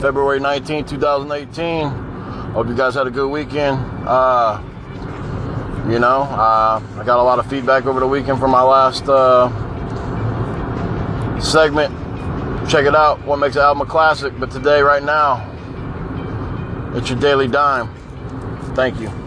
February 19, 2018. Hope you guys had a good weekend. Uh, you know, uh, I got a lot of feedback over the weekend from my last uh, segment. Check it out. What makes an album a classic? But today, right now, it's your daily dime. Thank you.